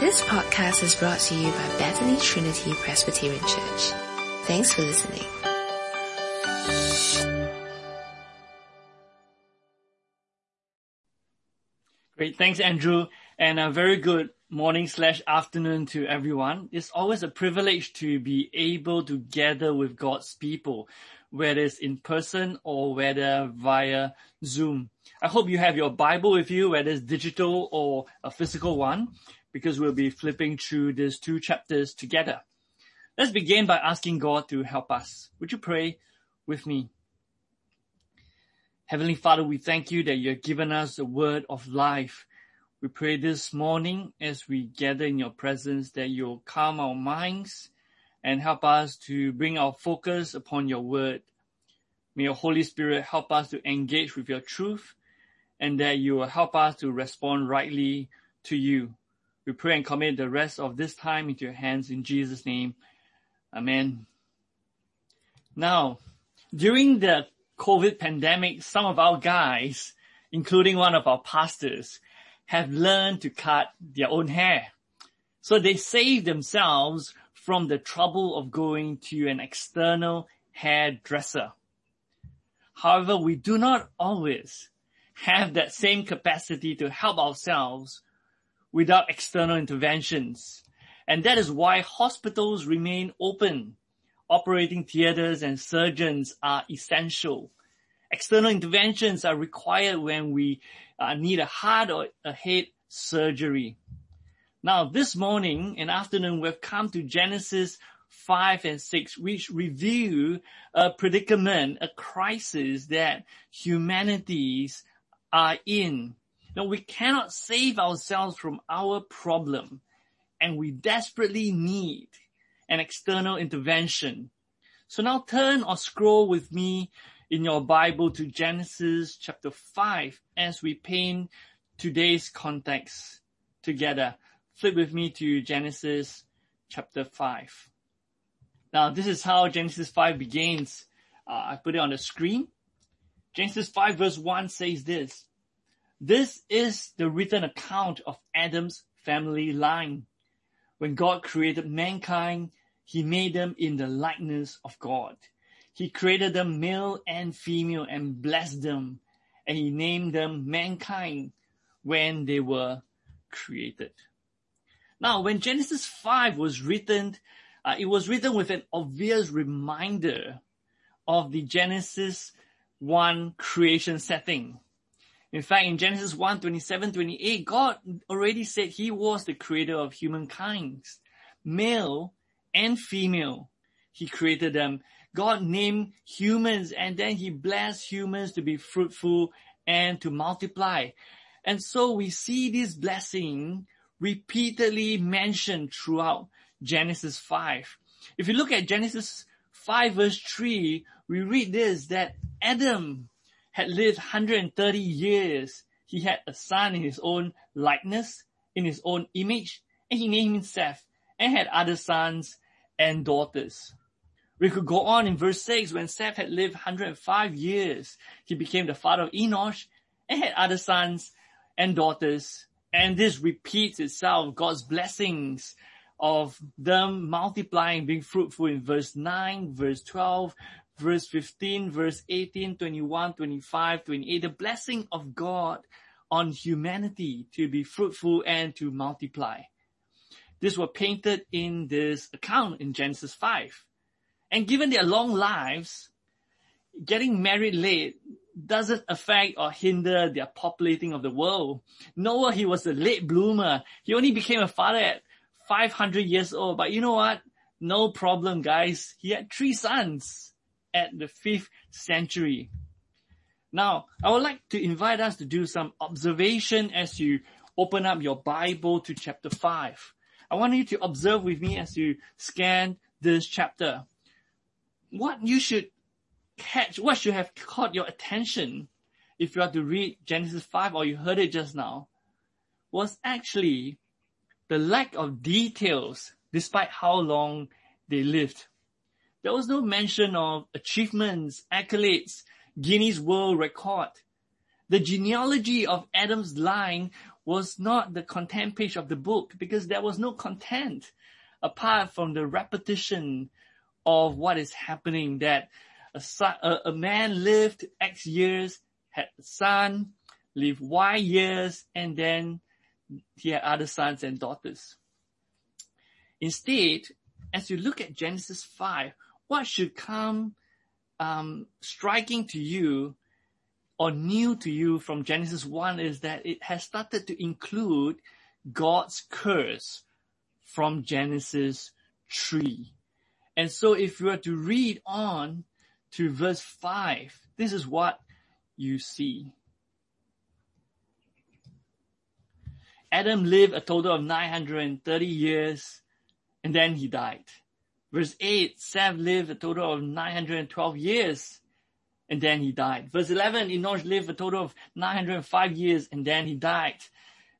This podcast is brought to you by Bethany Trinity Presbyterian Church. Thanks for listening. Great. Thanks, Andrew. And a very good morning slash afternoon to everyone. It's always a privilege to be able to gather with God's people, whether it's in person or whether via Zoom. I hope you have your Bible with you, whether it's digital or a physical one, because we'll be flipping through these two chapters together. Let's begin by asking God to help us. Would you pray with me? Heavenly Father, we thank you that you have given us the word of life. We pray this morning as we gather in your presence that you'll calm our minds and help us to bring our focus upon your word. May your Holy Spirit help us to engage with your truth and that you will help us to respond rightly to you. We pray and commit the rest of this time into your hands in Jesus' name. Amen. Now, during the COVID pandemic, some of our guys, including one of our pastors, have learned to cut their own hair. So they save themselves from the trouble of going to an external hairdresser. However, we do not always have that same capacity to help ourselves without external interventions. And that is why hospitals remain open operating theaters and surgeons are essential. External interventions are required when we uh, need a heart or a head surgery. Now, this morning and afternoon, we've come to Genesis 5 and 6, which review a predicament, a crisis that humanities are in. Now, we cannot save ourselves from our problem, and we desperately need an external intervention. So now turn or scroll with me in your Bible to Genesis chapter 5 as we paint today's context together. Flip with me to Genesis chapter 5. Now, this is how Genesis 5 begins. Uh, I put it on the screen. Genesis 5 verse 1 says this. This is the written account of Adam's family line. When God created mankind, he made them in the likeness of God. He created them male and female and blessed them, and he named them mankind when they were created. Now, when Genesis 5 was written, uh, it was written with an obvious reminder of the Genesis 1 creation setting. In fact, in Genesis 1, 27, 28, God already said he was the creator of humankind. Male and female. He created them. God named humans and then he blessed humans to be fruitful and to multiply. And so we see this blessing repeatedly mentioned throughout Genesis 5. If you look at Genesis 5 verse 3, we read this, that Adam had lived 130 years. He had a son in his own likeness, in his own image, and he named him Seth and had other sons and daughters. We could go on in verse 6 when Seth had lived 105 years. He became the father of Enosh and had other sons and daughters. And this repeats itself, God's blessings of them multiplying, being fruitful in verse 9, verse 12, verse 15, verse 18, 21, 25, 28. The blessing of God on humanity to be fruitful and to multiply. This were painted in this account in Genesis 5. And given their long lives, getting married late doesn't affect or hinder their populating of the world. Noah, he was a late bloomer. He only became a father at 500 years old. But you know what? No problem, guys. He had three sons at the fifth century. Now, I would like to invite us to do some observation as you open up your Bible to chapter 5. I want you to observe with me as you scan this chapter. What you should catch, what should have caught your attention if you are to read Genesis 5 or you heard it just now, was actually the lack of details despite how long they lived. There was no mention of achievements, accolades, Guinness World Record. The genealogy of Adam's line was not the content page of the book because there was no content apart from the repetition of what is happening that a, son, a, man lived X years, had a son, lived Y years, and then he had other sons and daughters. Instead, as you look at Genesis 5, what should come um, striking to you or new to you from Genesis 1 is that it has started to include God's curse from Genesis 3. And so if you were to read on to verse 5, this is what you see. Adam lived a total of 930 years and then he died. Verse 8, Seth lived a total of 912 years and then he died. Verse 11, Enosh lived a total of 905 years and then he died.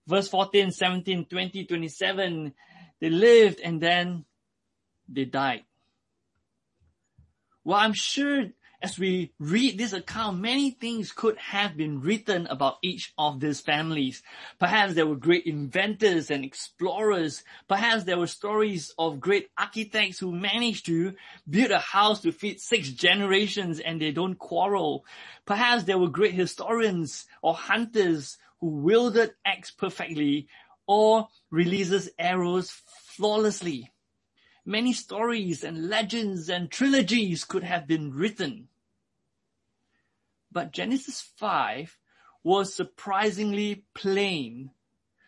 Verse 14, 17, 20, 27, they lived and then they died. Well, I'm sure as we read this account, many things could have been written about each of these families. Perhaps there were great inventors and explorers. Perhaps there were stories of great architects who managed to build a house to fit six generations and they don't quarrel. Perhaps there were great historians or hunters who wielded axe perfectly or releases arrows flawlessly. Many stories and legends and trilogies could have been written. But Genesis 5 was surprisingly plain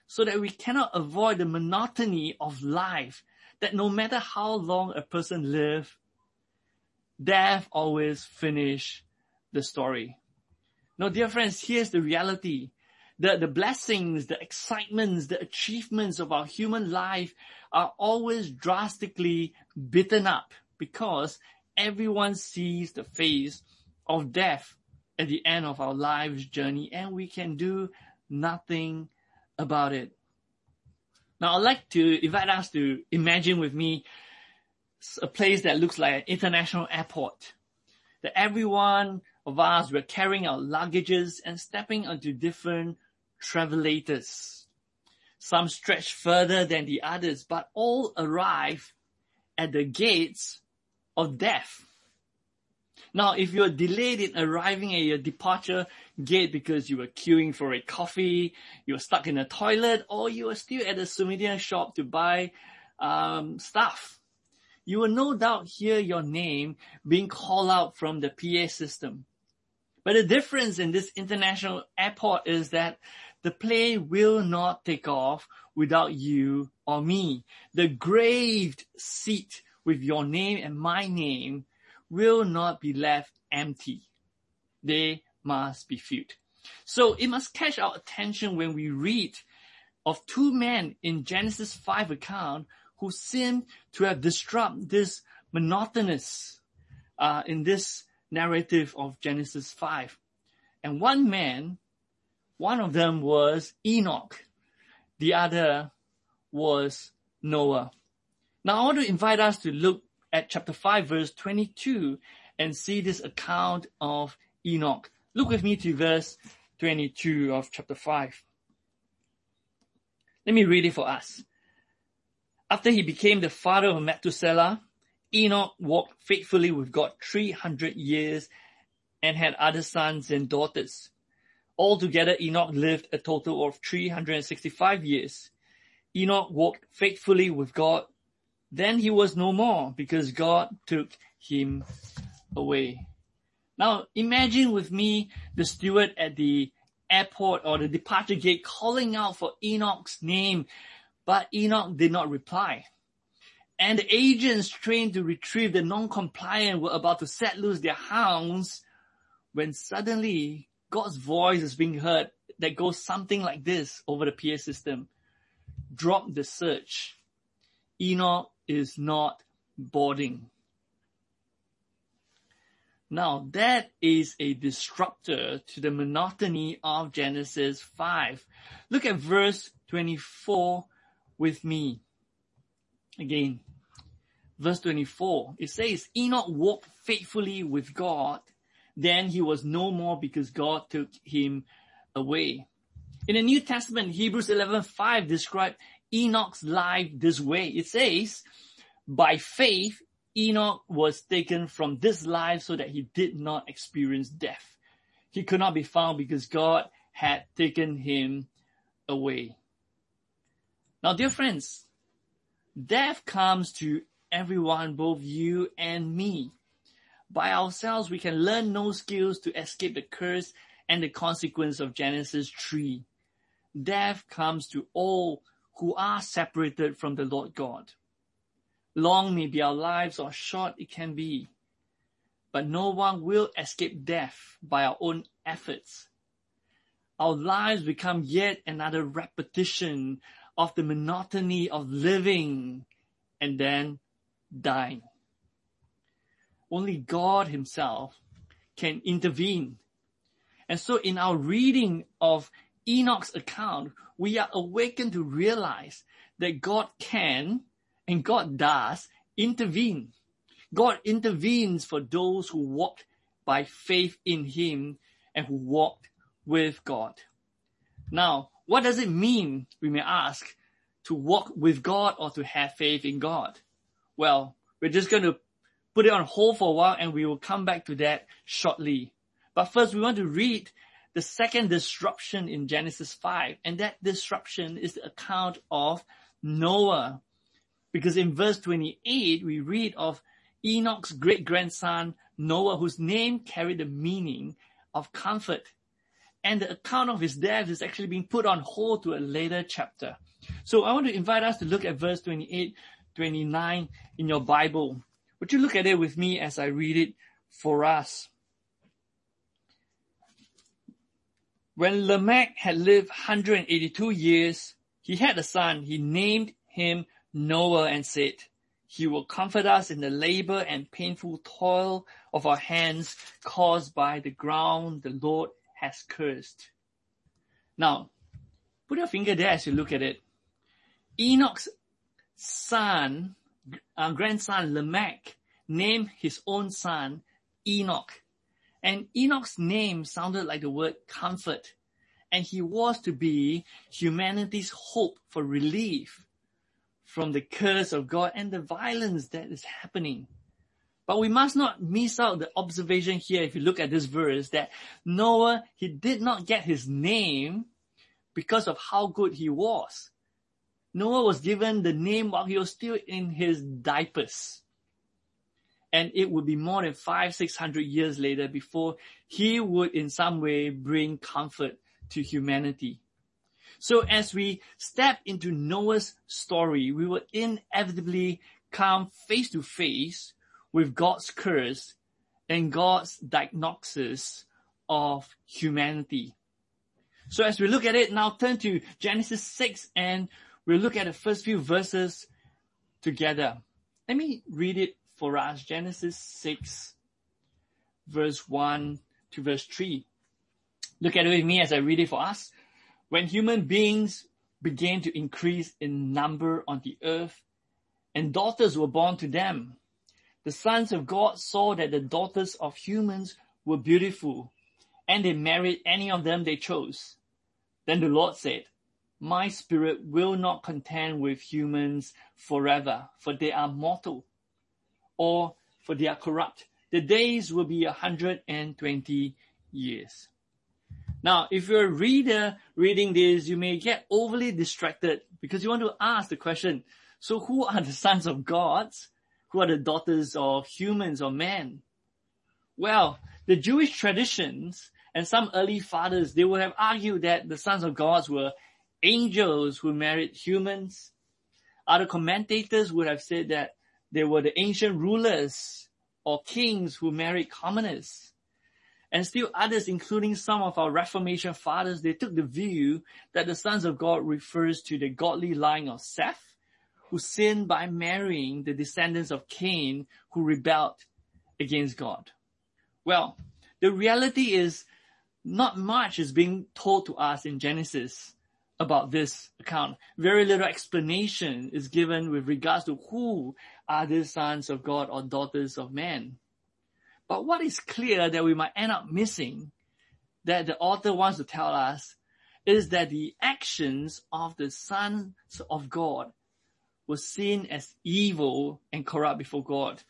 so that we cannot avoid the monotony of life that no matter how long a person live, death always finish the story. Now, dear friends, here's the reality. The, the blessings, the excitements, the achievements of our human life are always drastically beaten up because everyone sees the face of death at the end of our life's journey and we can do nothing about it. Now I'd like to invite us to imagine with me a place that looks like an international airport. That every one of us were carrying our luggages and stepping onto different travelators. Some stretch further than the others, but all arrive at the gates of death. Now, if you're delayed in arriving at your departure gate because you were queuing for a coffee, you were stuck in a toilet, or you were still at a souvenir shop to buy um, stuff, you will no doubt hear your name being called out from the PA system. But the difference in this international airport is that the plane will not take off without you or me. The graved seat with your name and my name will not be left empty. They must be filled. So it must catch our attention when we read of two men in Genesis 5 account who seem to have disrupted this monotonous uh, in this narrative of Genesis 5. And one man one of them was Enoch. The other was Noah. Now I want to invite us to look at chapter 5 verse 22 and see this account of Enoch. Look with me to verse 22 of chapter 5. Let me read it for us. After he became the father of Methuselah, Enoch walked faithfully with God 300 years and had other sons and daughters. Altogether, Enoch lived a total of 365 years. Enoch walked faithfully with God. Then he was no more because God took him away. Now imagine with me the steward at the airport or the departure gate calling out for Enoch's name, but Enoch did not reply. And the agents trained to retrieve the non-compliant were about to set loose their hounds when suddenly God's voice is being heard that goes something like this over the PA system. Drop the search. Enoch is not boarding. Now that is a disruptor to the monotony of Genesis 5. Look at verse 24 with me. Again, verse 24, it says, Enoch walked faithfully with God then he was no more because God took him away. In the New Testament, Hebrews 11:5 describes Enoch's life this way. It says, by faith, Enoch was taken from this life so that he did not experience death. He could not be found because God had taken him away. Now, dear friends, death comes to everyone, both you and me. By ourselves, we can learn no skills to escape the curse and the consequence of Genesis 3. Death comes to all who are separated from the Lord God. Long may be our lives or short it can be, but no one will escape death by our own efforts. Our lives become yet another repetition of the monotony of living and then dying. Only God himself can intervene. And so in our reading of Enoch's account, we are awakened to realize that God can and God does intervene. God intervenes for those who walk by faith in him and who walked with God. Now, what does it mean, we may ask, to walk with God or to have faith in God? Well, we're just going to put it on hold for a while and we will come back to that shortly. But first we want to read the second disruption in Genesis 5 and that disruption is the account of Noah. Because in verse 28 we read of Enoch's great grandson Noah whose name carried the meaning of comfort. And the account of his death is actually being put on hold to a later chapter. So I want to invite us to look at verse 28, 29 in your Bible. Would you look at it with me as I read it for us? When Lamech had lived 182 years, he had a son. He named him Noah and said, he will comfort us in the labor and painful toil of our hands caused by the ground the Lord has cursed. Now, put your finger there as you look at it. Enoch's son uh, grandson Lamech named his own son Enoch. And Enoch's name sounded like the word comfort. And he was to be humanity's hope for relief from the curse of God and the violence that is happening. But we must not miss out the observation here if you look at this verse that Noah, he did not get his name because of how good he was. Noah was given the name while he was still in his diapers. And it would be more than five, six hundred years later before he would in some way bring comfort to humanity. So as we step into Noah's story, we will inevitably come face to face with God's curse and God's diagnosis of humanity. So as we look at it now, turn to Genesis 6 and We'll look at the first few verses together. Let me read it for us. Genesis 6 verse 1 to verse 3. Look at it with me as I read it for us. When human beings began to increase in number on the earth and daughters were born to them, the sons of God saw that the daughters of humans were beautiful and they married any of them they chose. Then the Lord said, my spirit will not contend with humans forever, for they are mortal, or for they are corrupt. The days will be 120 years. Now, if you're a reader reading this, you may get overly distracted because you want to ask the question, so who are the sons of gods? Who are the daughters of humans or men? Well, the Jewish traditions and some early fathers, they would have argued that the sons of gods were angels who married humans. Other commentators would have said that they were the ancient rulers or kings who married commoners. And still others, including some of our Reformation fathers, they took the view that the sons of God refers to the godly line of Seth, who sinned by marrying the descendants of Cain, who rebelled against God. Well, the reality is not much is being told to us in Genesis about this account. Very little explanation is given with regards to who are the sons of God or daughters of man. But what is clear that we might end up missing that the author wants to tell us is that the actions of the sons of God were seen as evil and corrupt before God.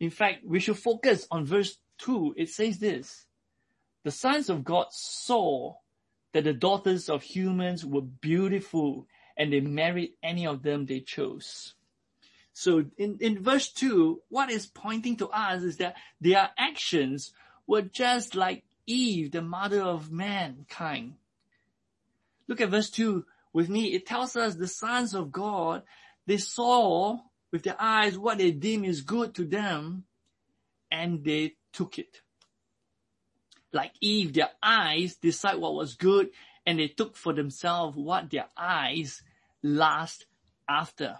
In fact, we should focus on verse 2. It says this, the sons of God saw that the daughters of humans were beautiful and they married any of them they chose. So in, in verse 2, what is pointing to us is that their actions were just like Eve, the mother of mankind. Look at verse 2 with me. It tells us the sons of God, they saw with their eyes what they deem is good to them and they took it. Like Eve, their eyes decide what was good and they took for themselves what their eyes last after.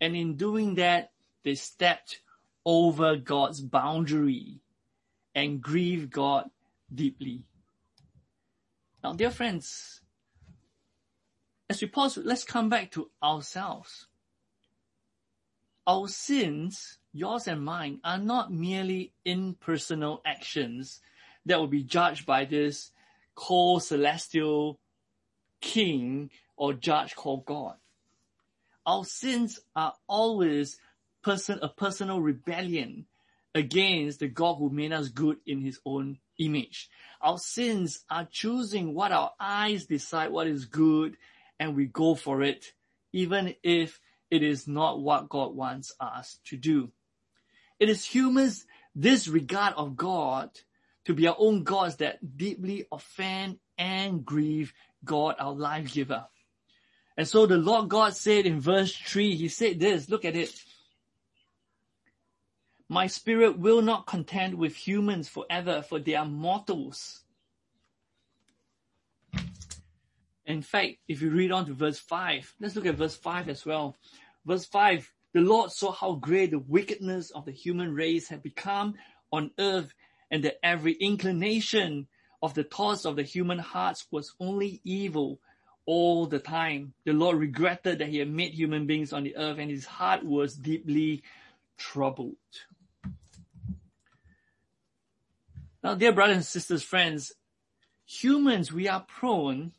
And in doing that, they stepped over God's boundary and grieved God deeply. Now, dear friends, as we pause, let's come back to ourselves. Our sins, yours and mine, are not merely impersonal actions that will be judged by this cold celestial king or judge called God. Our sins are always person, a personal rebellion against the God who made us good in his own image. Our sins are choosing what our eyes decide what is good and we go for it, even if it is not what God wants us to do. It is humans' disregard of God to be our own gods that deeply offend and grieve God, our life giver. And so the Lord God said in verse 3, He said this, look at it. My spirit will not contend with humans forever, for they are mortals. In fact, if you read on to verse 5, let's look at verse 5 as well. Verse 5, the Lord saw how great the wickedness of the human race had become on earth, and that every inclination of the thoughts of the human hearts was only evil all the time. The Lord regretted that he had made human beings on the earth, and his heart was deeply troubled. Now, dear brothers and sisters, friends, humans, we are prone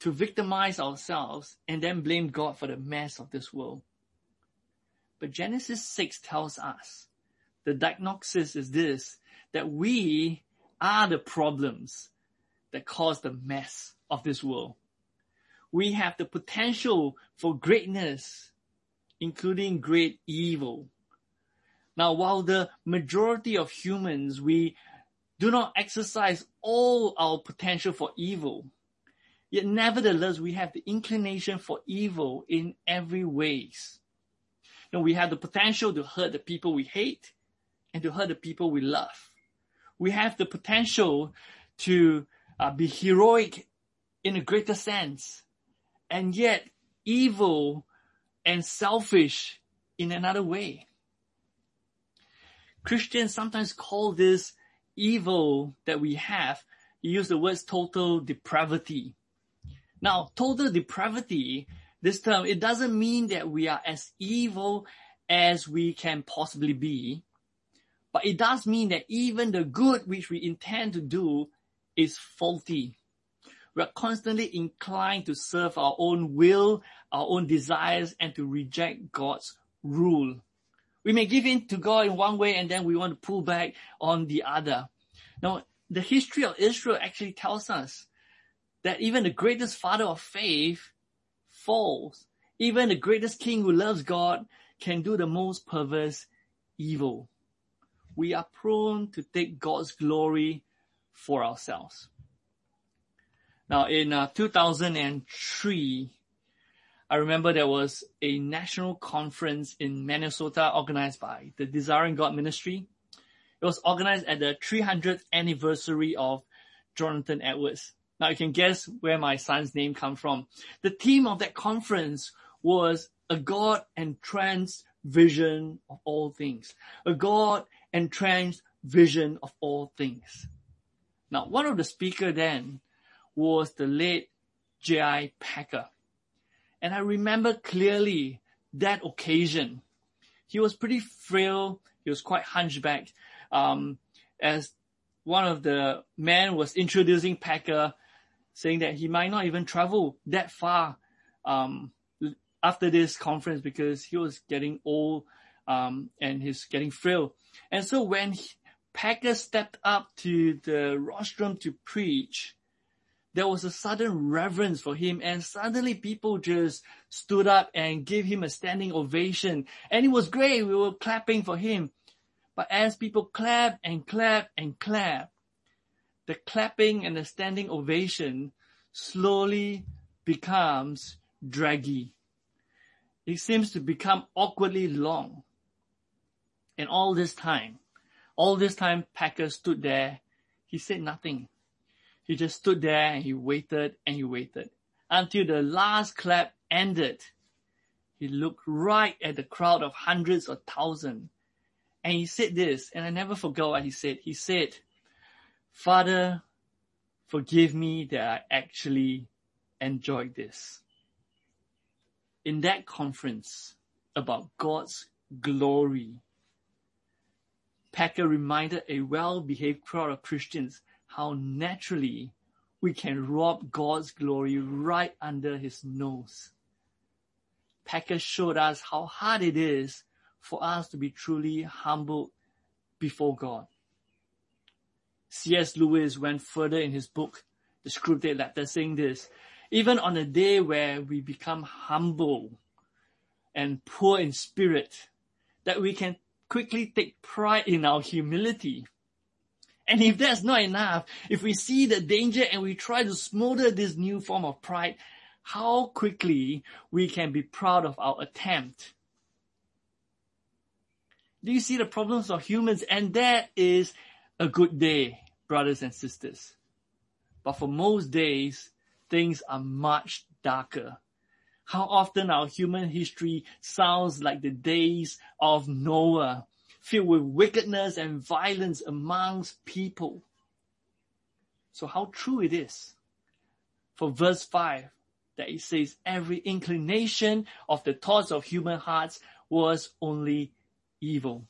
to victimize ourselves and then blame God for the mess of this world. But Genesis 6 tells us the diagnosis is this, that we are the problems that cause the mess of this world. We have the potential for greatness, including great evil. Now, while the majority of humans, we do not exercise all our potential for evil. Yet nevertheless, we have the inclination for evil in every ways. You know, we have the potential to hurt the people we hate and to hurt the people we love. We have the potential to uh, be heroic in a greater sense and yet evil and selfish in another way. Christians sometimes call this evil that we have, you use the words total depravity. Now, total depravity, this term, it doesn't mean that we are as evil as we can possibly be, but it does mean that even the good which we intend to do is faulty. We are constantly inclined to serve our own will, our own desires, and to reject God's rule. We may give in to God in one way and then we want to pull back on the other. Now, the history of Israel actually tells us that even the greatest father of faith falls. Even the greatest king who loves God can do the most perverse evil. We are prone to take God's glory for ourselves. Now, in uh, 2003, I remember there was a national conference in Minnesota organized by the Desiring God Ministry. It was organized at the 300th anniversary of Jonathan Edwards. Now you can guess where my son's name come from. The theme of that conference was a God entranced vision of all things. A God entranced vision of all things. Now, one of the speaker then was the late J.I. Packer. And I remember clearly that occasion. He was pretty frail. He was quite hunchbacked. Um, as one of the men was introducing Packer, saying that he might not even travel that far um, after this conference because he was getting old um, and he's getting frail. And so when he, Packer stepped up to the rostrum to preach, there was a sudden reverence for him and suddenly people just stood up and gave him a standing ovation. And it was great. We were clapping for him. But as people clapped and clapped and clap, the clapping and the standing ovation slowly becomes draggy. It seems to become awkwardly long. And all this time, all this time Packer stood there. He said nothing. He just stood there and he waited and he waited until the last clap ended. He looked right at the crowd of hundreds or thousands and he said this, and I never forgot what he said. He said, Father, forgive me that I actually enjoyed this. In that conference about God's glory, Packer reminded a well-behaved crowd of Christians how naturally we can rob God's glory right under his nose. Packer showed us how hard it is for us to be truly humbled before God. C.S. Lewis went further in his book, The Screwtape Letter, saying this, even on a day where we become humble and poor in spirit, that we can quickly take pride in our humility. And if that's not enough, if we see the danger and we try to smother this new form of pride, how quickly we can be proud of our attempt do you see the problems of humans? And that is a good day, brothers and sisters. But for most days, things are much darker. How often our human history sounds like the days of Noah, filled with wickedness and violence amongst people. So how true it is for verse 5 that it says every inclination of the thoughts of human hearts was only evil.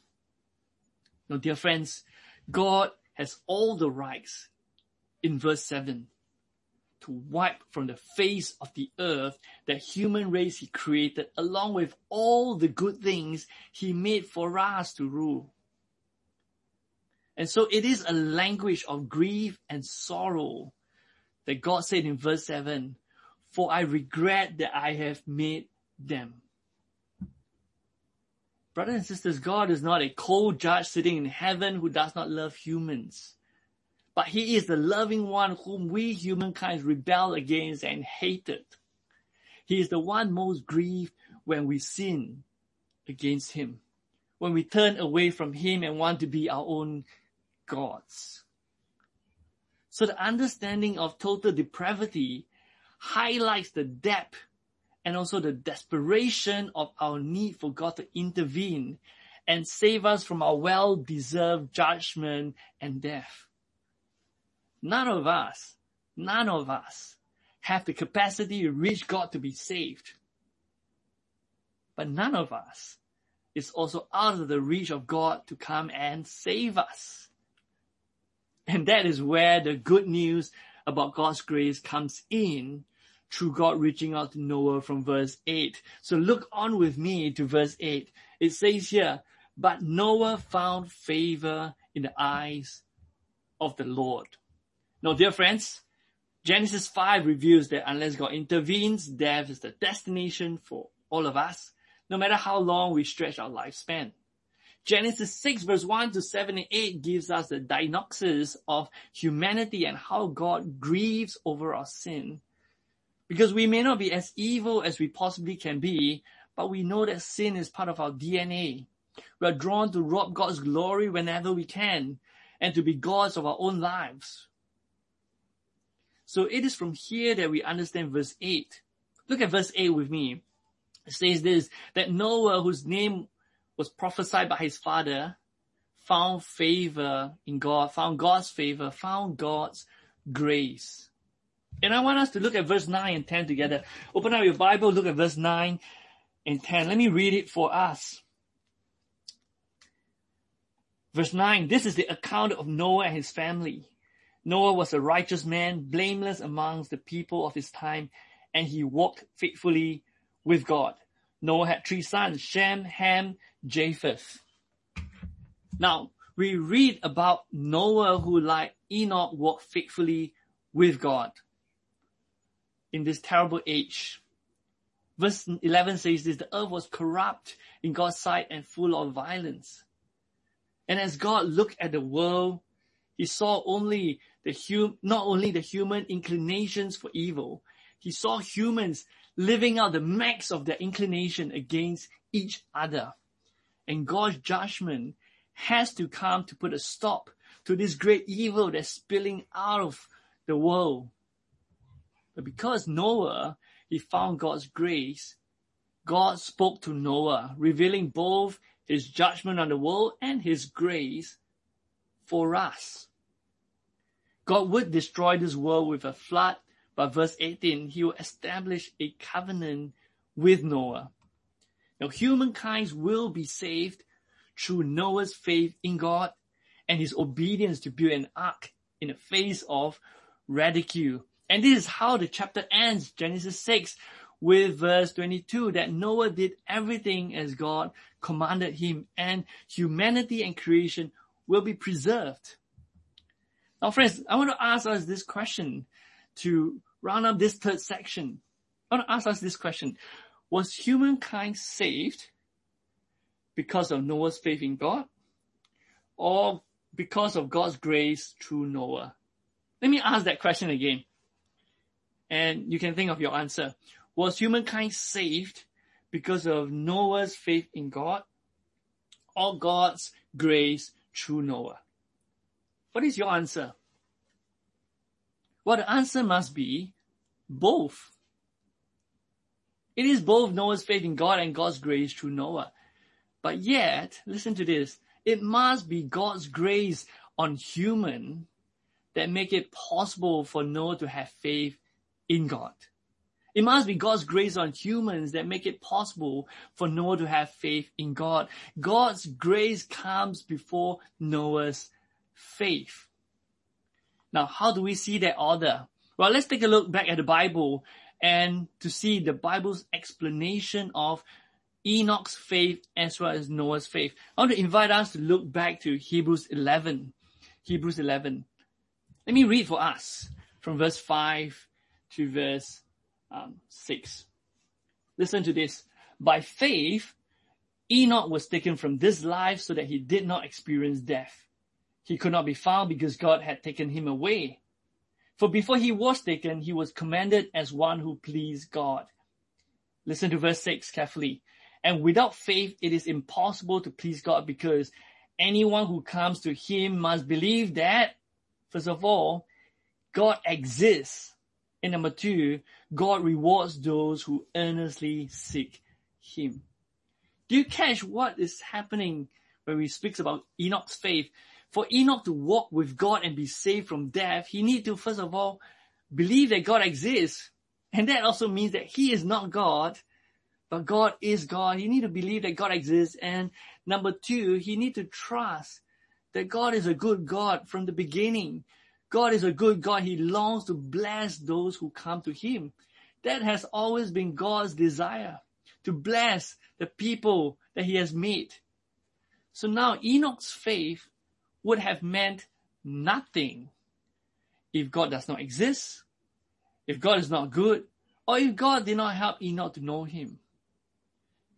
Now, dear friends, God has all the rights in verse 7 to wipe from the face of the earth the human race he created along with all the good things he made for us to rule. And so it is a language of grief and sorrow that God said in verse 7, for I regret that I have made them. Brothers and sisters, God is not a cold judge sitting in heaven who does not love humans. But he is the loving one whom we humankind rebel against and hated. He is the one most grieved when we sin against him, when we turn away from him and want to be our own gods. So the understanding of total depravity highlights the depth and also the desperation of our need for God to intervene and save us from our well-deserved judgment and death. None of us, none of us have the capacity to reach God to be saved. But none of us is also out of the reach of God to come and save us. And that is where the good news about God's grace comes in through God reaching out to Noah from verse 8. So look on with me to verse 8. It says here, but Noah found favor in the eyes of the Lord. Now, dear friends, Genesis 5 reveals that unless God intervenes, death is the destination for all of us, no matter how long we stretch our lifespan. Genesis 6 verse 1 to 7 and 8 gives us the diagnosis of humanity and how God grieves over our sin because we may not be as evil as we possibly can be, but we know that sin is part of our DNA. We are drawn to rob God's glory whenever we can and to be gods of our own lives. So it is from here that we understand verse 8. Look at verse 8 with me. It says this, that Noah, whose name was prophesied by his father, found favor in God, found God's favor, found God's grace. And I want us to look at verse 9 and 10 together. Open up your Bible, look at verse 9 and 10. Let me read it for us. Verse 9, this is the account of Noah and his family. Noah was a righteous man, blameless amongst the people of his time, and he walked faithfully with God. Noah had three sons, Shem, Ham, Japheth. Now, we read about Noah who like Enoch walked faithfully with God in this terrible age. Verse 11 says this, the earth was corrupt in God's sight and full of violence. And as God looked at the world, he saw only the hum- not only the human inclinations for evil, he saw humans living out the max of their inclination against each other. And God's judgment has to come to put a stop to this great evil that's spilling out of the world. But because Noah, he found God's grace, God spoke to Noah, revealing both his judgment on the world and his grace for us. God would destroy this world with a flood, but verse 18, he will establish a covenant with Noah. Now humankind will be saved through Noah's faith in God and his obedience to build an ark in the face of ridicule. And this is how the chapter ends, Genesis 6, with verse 22, that Noah did everything as God commanded him and humanity and creation will be preserved. Now friends, I want to ask us this question to round up this third section. I want to ask us this question. Was humankind saved because of Noah's faith in God or because of God's grace through Noah? Let me ask that question again. And you can think of your answer. Was humankind saved because of Noah's faith in God or God's grace through Noah? What is your answer? Well, the answer must be both. It is both Noah's faith in God and God's grace through Noah. But yet, listen to this, it must be God's grace on human that make it possible for Noah to have faith in God. It must be God's grace on humans that make it possible for Noah to have faith in God. God's grace comes before Noah's faith. Now, how do we see that order? Well, let's take a look back at the Bible and to see the Bible's explanation of Enoch's faith as well as Noah's faith. I want to invite us to look back to Hebrews 11. Hebrews 11. Let me read for us from verse 5 to verse um, 6. Listen to this. By faith, Enoch was taken from this life so that he did not experience death. He could not be found because God had taken him away. For before he was taken, he was commended as one who pleased God. Listen to verse 6 carefully. And without faith, it is impossible to please God because anyone who comes to him must believe that, first of all, God exists and number two, God rewards those who earnestly seek Him. Do you catch what is happening when we speak about Enoch's faith? For Enoch to walk with God and be saved from death, he need to first of all believe that God exists. And that also means that he is not God, but God is God. He need to believe that God exists. And number two, he need to trust that God is a good God from the beginning. God is a good God. He longs to bless those who come to Him. That has always been God's desire to bless the people that He has made. So now Enoch's faith would have meant nothing if God does not exist, if God is not good, or if God did not help Enoch to know Him.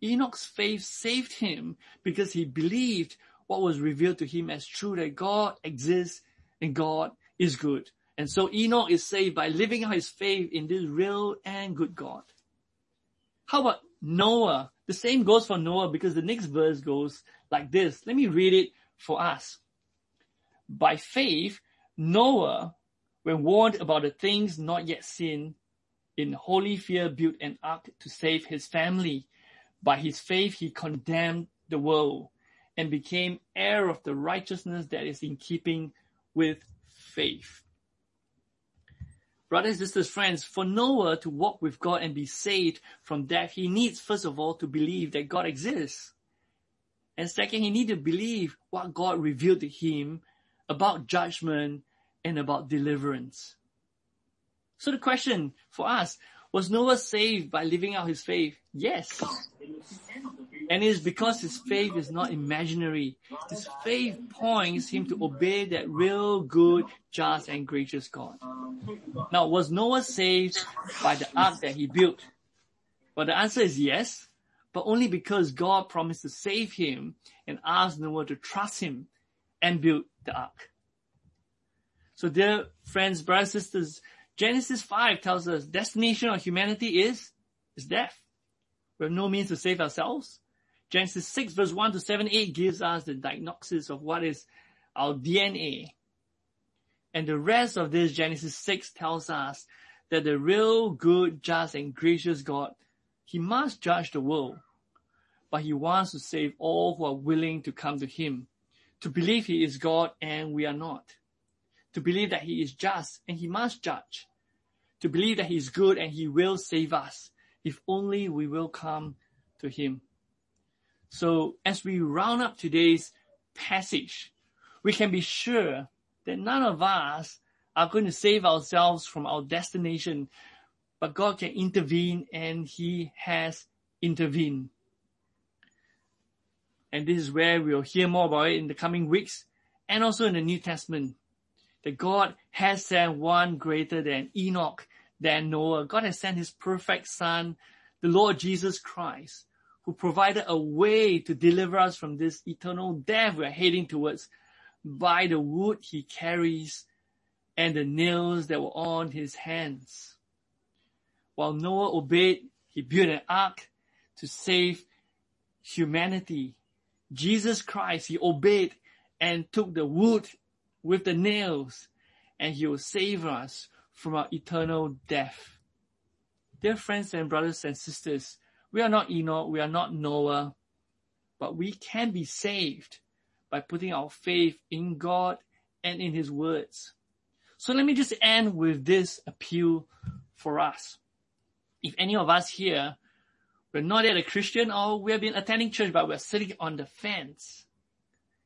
Enoch's faith saved him because he believed what was revealed to him as true that God exists and God is good. And so Enoch is saved by living out his faith in this real and good God. How about Noah? The same goes for Noah because the next verse goes like this. Let me read it for us. By faith, Noah, when warned about the things not yet seen, in holy fear built an ark to save his family. By his faith, he condemned the world and became heir of the righteousness that is in keeping with faith. Brothers, sisters, friends, for Noah to walk with God and be saved from death, he needs first of all to believe that God exists. And second, he needs to believe what God revealed to him about judgment and about deliverance. So the question for us, was Noah saved by living out his faith? Yes. And it is because his faith is not imaginary. His faith points him to obey that real, good, just, and gracious God. Now, was Noah saved by the ark that he built? Well, the answer is yes, but only because God promised to save him and asked Noah to trust him and build the ark. So dear friends, brothers, sisters, Genesis 5 tells us destination of humanity is, is death. We have no means to save ourselves. Genesis 6 verse 1 to 7, 8 gives us the diagnosis of what is our DNA. And the rest of this Genesis 6 tells us that the real good, just, and gracious God, He must judge the world, but He wants to save all who are willing to come to Him, to believe He is God and we are not to believe that he is just and he must judge, to believe that he is good and he will save us if only we will come to him. So as we round up today's passage, we can be sure that none of us are going to save ourselves from our destination, but God can intervene and he has intervened. And this is where we'll hear more about it in the coming weeks and also in the New Testament that God has sent one greater than Enoch, than Noah. God has sent his perfect son, the Lord Jesus Christ, who provided a way to deliver us from this eternal death we're heading towards by the wood he carries and the nails that were on his hands. While Noah obeyed, he built an ark to save humanity. Jesus Christ, he obeyed and took the wood with the nails and he will save us from our eternal death. Dear friends and brothers and sisters, we are not Enoch, we are not Noah, but we can be saved by putting our faith in God and in his words. So let me just end with this appeal for us. If any of us here, we're not yet a Christian or we have been attending church, but we're sitting on the fence,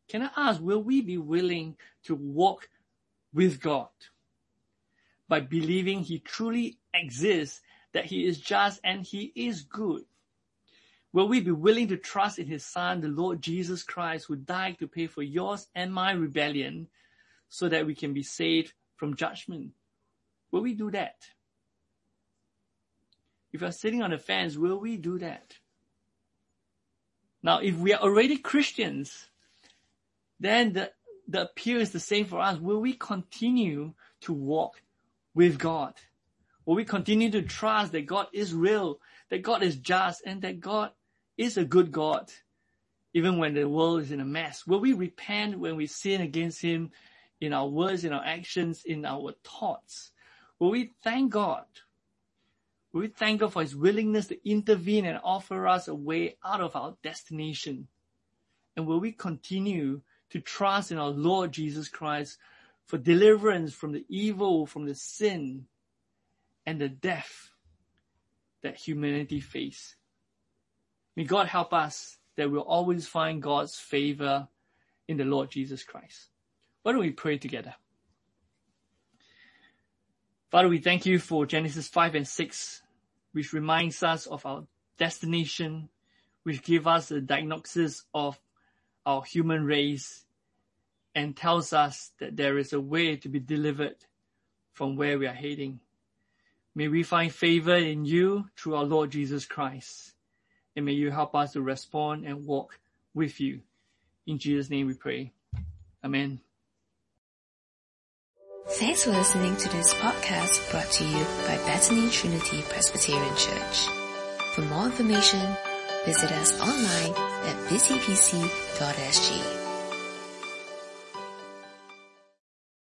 can I ask, will we be willing to walk with God by believing He truly exists, that He is just and He is good? Will we be willing to trust in His Son, the Lord Jesus Christ, who died to pay for yours and my rebellion so that we can be saved from judgment? Will we do that? If you're sitting on the fence, will we do that? Now, if we are already Christians, then the, the appeal is the same for us. Will we continue to walk with God? Will we continue to trust that God is real, that God is just, and that God is a good God, even when the world is in a mess? Will we repent when we sin against Him in our words, in our actions, in our thoughts? Will we thank God? Will we thank God for His willingness to intervene and offer us a way out of our destination? And will we continue to trust in our Lord Jesus Christ for deliverance from the evil, from the sin, and the death that humanity face. May God help us that we'll always find God's favor in the Lord Jesus Christ. Why don't we pray together? Father, we thank you for Genesis 5 and 6, which reminds us of our destination, which give us a diagnosis of our human race and tells us that there is a way to be delivered from where we are heading. May we find favor in you through our Lord Jesus Christ. And may you help us to respond and walk with you. In Jesus' name we pray. Amen. Thanks for listening to this podcast brought to you by Bethany Trinity Presbyterian Church. For more information, visit us online at busypc.sg.